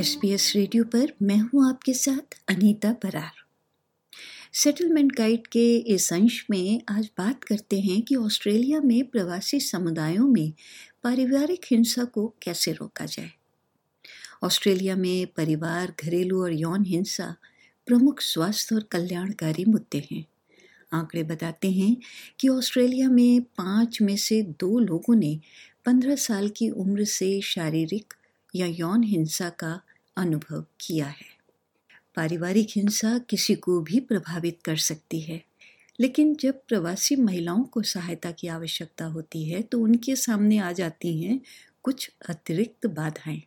S P S radio पर मैं हूँ आपके साथ अनीता बरार। सेटलमेंट गाइड के इस अंश में आज बात करते हैं कि ऑस्ट्रेलिया में प्रवासी समुदायों में पारिवारिक हिंसा को कैसे रोका जाए। ऑस्ट्रेलिया में परिवार, घरेलू और यौन हिंसा प्रमुख स्वास्थ्य और कल्याणकारी मुद्दे हैं। आंकड़े बताते हैं कि ऑस्ट्रेलिया में पाँच में से दो लोगों ने पंद्रह साल की उम्र से शारीरिक या यौन हिंसा का अनुभव किया है। पारिवारिक हिंसा किसी को भी प्रभावित कर सकती है, लेकिन जब प्रवासी महिलाओं को सहायता की आवश्यकता होती है तो उनके सामने आ जाती हैं कुछ अतिरिक्त बाधाएँ।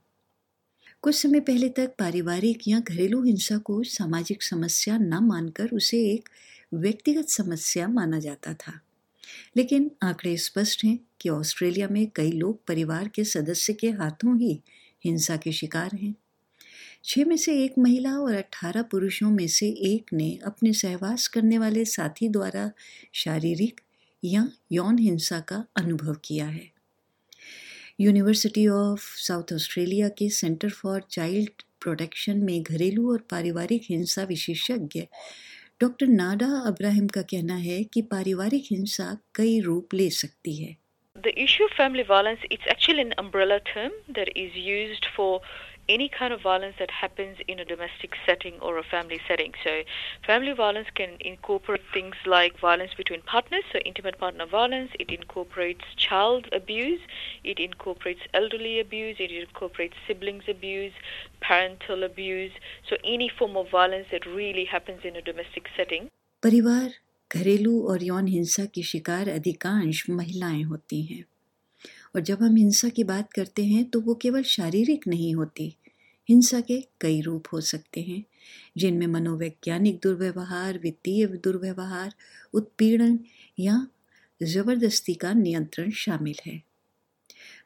कुछ समय पहले तक पारिवारिक या घरेलू हिंसा को सामाजिक समस्या न मानकर उसे एक व्यक्तिगत समस्या माना जाता था। लेकिन आंकड़े स्पष्ट हैं कि ऑस्ट्रेलिया में कई लोग परिवार के सदस्य के हाथों ही हिंसा के शिकार हैं। छः में से एक महिला और अठारह पुरुषों में से एक ने अपने सहवास करने वाले साथी द्वारा शारीरिक या यौन हिंसा का अनुभव किया है। यूनिवर्सिटी ऑफ़ साउथ ऑस्ट्रेलिया के सेंटर फॉर चाइल्ड प्रोटेक्शन में घरेलू और पारिवारिक हिंसा विशेषज्ञ डॉक्टर नाडा अब्राहिम का कहना है कि पारिवारिक हिंसा कई रूप ले सकती है। The issue of family violence, it's actually an umbrella term that is used for any kind of violence that happens in a domestic setting or a family setting. So, family violence can incorporate things like violence between partners, so intimate partner violence, it incorporates child abuse, it incorporates elderly abuse, it incorporates siblings abuse, parental abuse, so any form of violence that really happens in a domestic setting. परिवार घरेलू और यौन हिंसा की शिकार अधिकांश महिलाएं होती हैं और जब हम हिंसा की बात करते हैं तो वो केवल शारीरिक नहीं होती। हिंसा के कई रूप हो सकते हैं, जिनमें मनोवैज्ञानिक दुर्व्यवहार, वित्तीय दुर्व्यवहार, उत्पीड़न या ज़बरदस्ती का नियंत्रण शामिल है।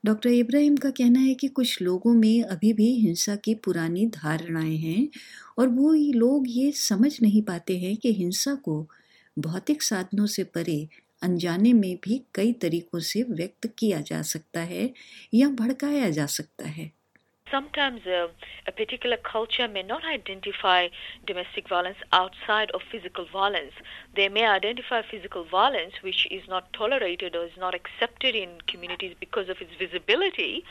डॉक्टर इब्राहिम का कहना है कि कुछ लोगों में अभी भी हिंसा की पुरानी धारणाएँ हैं और वो लोग ये समझ नहीं पाते हैं कि हिंसा को भौतिक साधनों से परे अनजाने में भी कई तरीकों से व्यक्त किया जा सकता है या भड़काया जा सकता है। Sometimes uh, a particular culture may not identify domestic violence outside of physical violence. They may identify physical violence which is not tolerated or is not accepted in communities because of its visibility,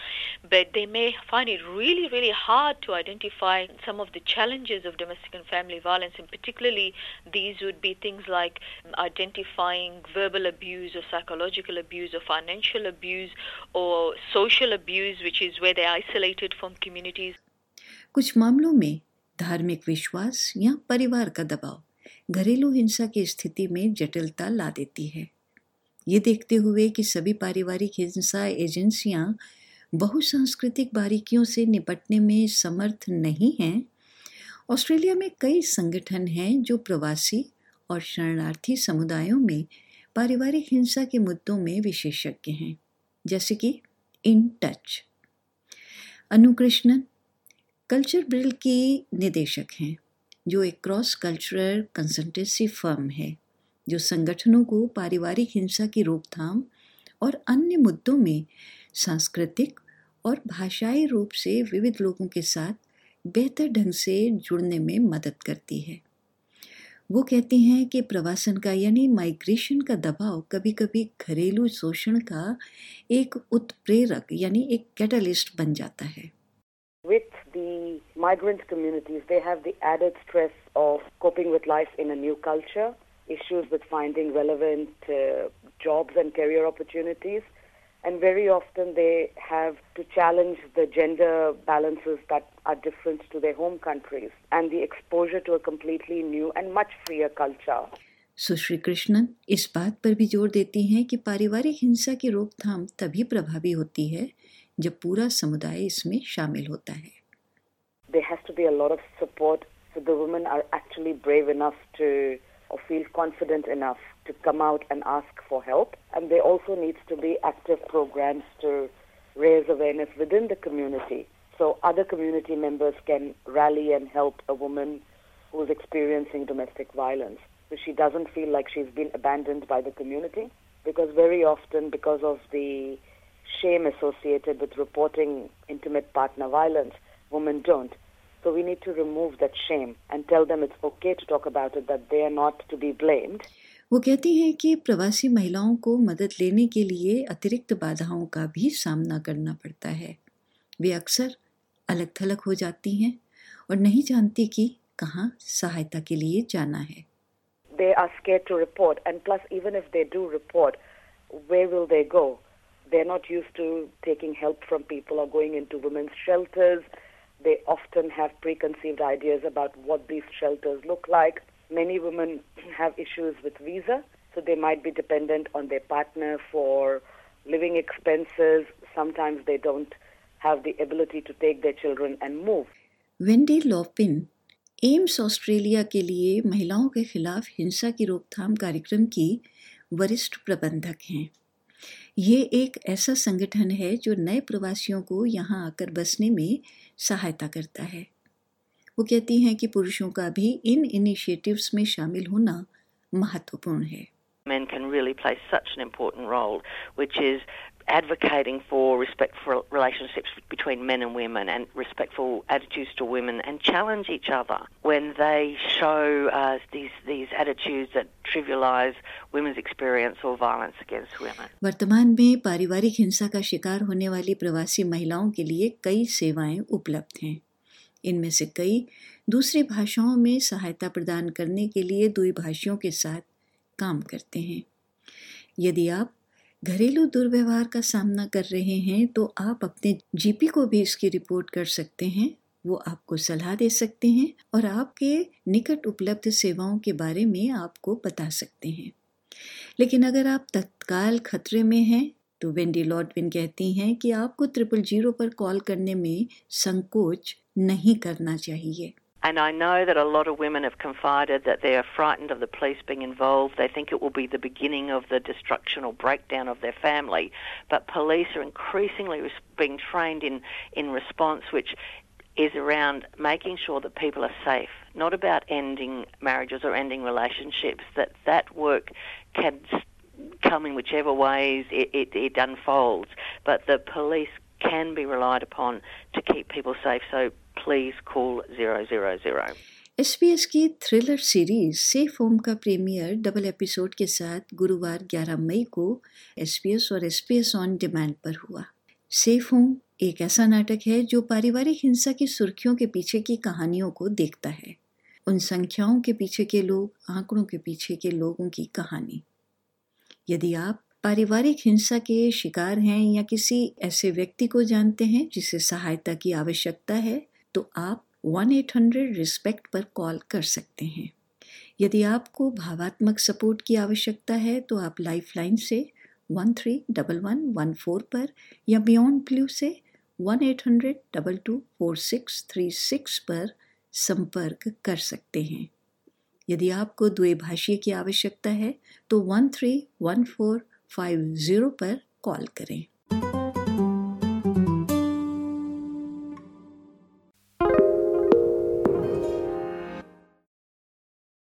but they may find it really, really hard to identify some of the challenges of domestic and family violence, and particularly these would be things like identifying verbal abuse or psychological abuse or financial abuse or social abuse, which is where they're isolated from from communities. कुछ मामलों में धार्मिक विश्वास या परिवार का दबाव घरेलू हिंसा की स्थिति में जटिलता ला देती है। ये देखते हुए कि सभी पारिवारिक हिंसा एजेंसियाँ बहुसांस्कृतिक बारीकियों से निपटने में समर्थ नहीं हैं। ऑस्ट्रेलिया में कई संगठन हैं जो प्रवासी और शरणार्थी समुदायों में पारिवारिक हिंसा के मुद्दों में विशेषज्ञ हैं, जैसे कि इन टच अनुकृष्णन कल्चर ब्रिल की निदेशक हैं, जो एक क्रॉस कल्चरल कंसल्टेंसी फर्म है, जो संगठनों को पारिवारिक हिंसा की रोकथाम और अन्य मुद्दों में सांस्कृतिक और भाषाई रूप से विविध लोगों के साथ बेहतर ढंग से जुड़ने में मदद करती है। वो कहती हैं कि प्रवासन का यानी माइग्रेशन का दबाव कभी कभी घरेलू शोषण का एक उत्प्रेरक यानी एक कैटलिस्ट बन जाता है With the migrant communities, they have the added stress of coping with life in a new culture, issues with finding relevant uh, jobs and career opportunities, and very often they have to challenge the gender balances that are different to their home countries and the exposure to a completely new and much freer culture. सुश्री कृष्णन इस बात पर भी जोर देती हैं कि पारिवारिक हिंसा की रोकथाम तभी प्रभावी होती है जब पूरा समुदाय इसमें शामिल होता है There has to be a lot of support so the women are actually brave enough to or feel confident enough to come out and ask for help. And there also needs to be active programs to raise awareness within the community so other community members can rally and help a woman who's experiencing domestic violence. So she doesn't feel like she's been abandoned by the community because very often because of the shame associated with reporting intimate partner violence, women don't. So we need to remove that shame and tell them it's okay to talk about it, that they are not to be blamed. वो कहती हैं कि प्रवासी महिलाओं को मदद लेने के लिए अतिरिक्त बाधाओं का भी सामना करना पड़ता है वे अक्सर अलग थलग हो जाती हैं और नहीं जानती कि कहाँ सहायता के लिए जाना है They are scared to report, and plus, even if they do report, where will they go? They're not used to taking help from people or going into women's shelters. They often have preconceived ideas about what these shelters look like. Many women have issues with visa, so they might be dependent on their partner for living expenses. Sometimes they don't have the ability to take their children and move. Wendy Lopin aims Australia के लिए महिलाओं के खिलाफ हिंसा की रोकथाम कार्यक्रम की वरिष्ठ प्रबंधक हैं ये एक ऐसा संगठन है जो नए प्रवासियों को यहाँ आकर बसने में सहायता करता है वो कहती हैं कि पुरुषों का भी इन इनिशिएटिव्स में शामिल होना महत्वपूर्ण है Men can really play such an important role, which is advocating for respectful relationships between men and women and respectful attitudes to women and challenge each other when they show uh, these these attitudes that trivialize women's experience or violence against women. वर्तमान में पारिवारिक हिंसा का शिकार होने वाली प्रवासी महिलाओं के लिए कई सेवाएँ उपलब्ध हैं इनमें से कई दूसरी भाषाओं में सहायता प्रदान करने के लिए द्विभाषियों के साथ काम करते हैं। यदि आप घरेलू दुर्व्यवहार का सामना कर रहे हैं तो आप अपने जीपी को भी इसकी रिपोर्ट कर सकते हैं। वो आपको सलाह दे सकते हैं और आपके निकट उपलब्ध सेवाओं के बारे में आपको बता सकते हैं। लेकिन अगर आप तत्काल खतरे में हैं तो वेंडी लॉडविन कहती हैं कि आपको ट्रिपल ज़ीरो पर कॉल करने में संकोच नहीं करना चाहिए And I know that a lot of women have confided that they are frightened of the police being involved. They think it will be the beginning of the destruction or breakdown of their family. But police are increasingly res- being trained in, in response, which is around making sure that people are safe, not about ending marriages or ending relationships, that that work can s- come in whichever ways it, it, it unfolds. But the police can be relied upon to keep people safe. So please call 000. S की thriller series safe home का premiere double episode के साथ गुरुवार 11 मई को SPS और S on demand पर हुआ। Safe home एक ऐसा नाटक है जो पारिवारिक हिंसा की सुर्खियों के पीछे की कहानियों को देखता है। उन संख्याओं के पीछे के लोग, आंकड़ों के पीछे के लोगों की कहानी। यदि आप पारिवारिक हिंसा के शिकार हैं या किसी ऐसे व्यक्ति को जानते हैं जिसे सहायता की आवश्यकता है तो आप वन एट हंड्रेड रिस्पेक्ट पर कॉल कर सकते हैं। यदि आपको भावात्मक सपोर्ट की आवश्यकता है तो आप लाइफलाइन से one three double one one four पर या बियॉन्ड ब्लू से one eight hundred double two four six three six पर संपर्क कर सकते हैं। यदि आपको द्विभाषीय की आवश्यकता है तो one three one four five zero पर कॉल करें।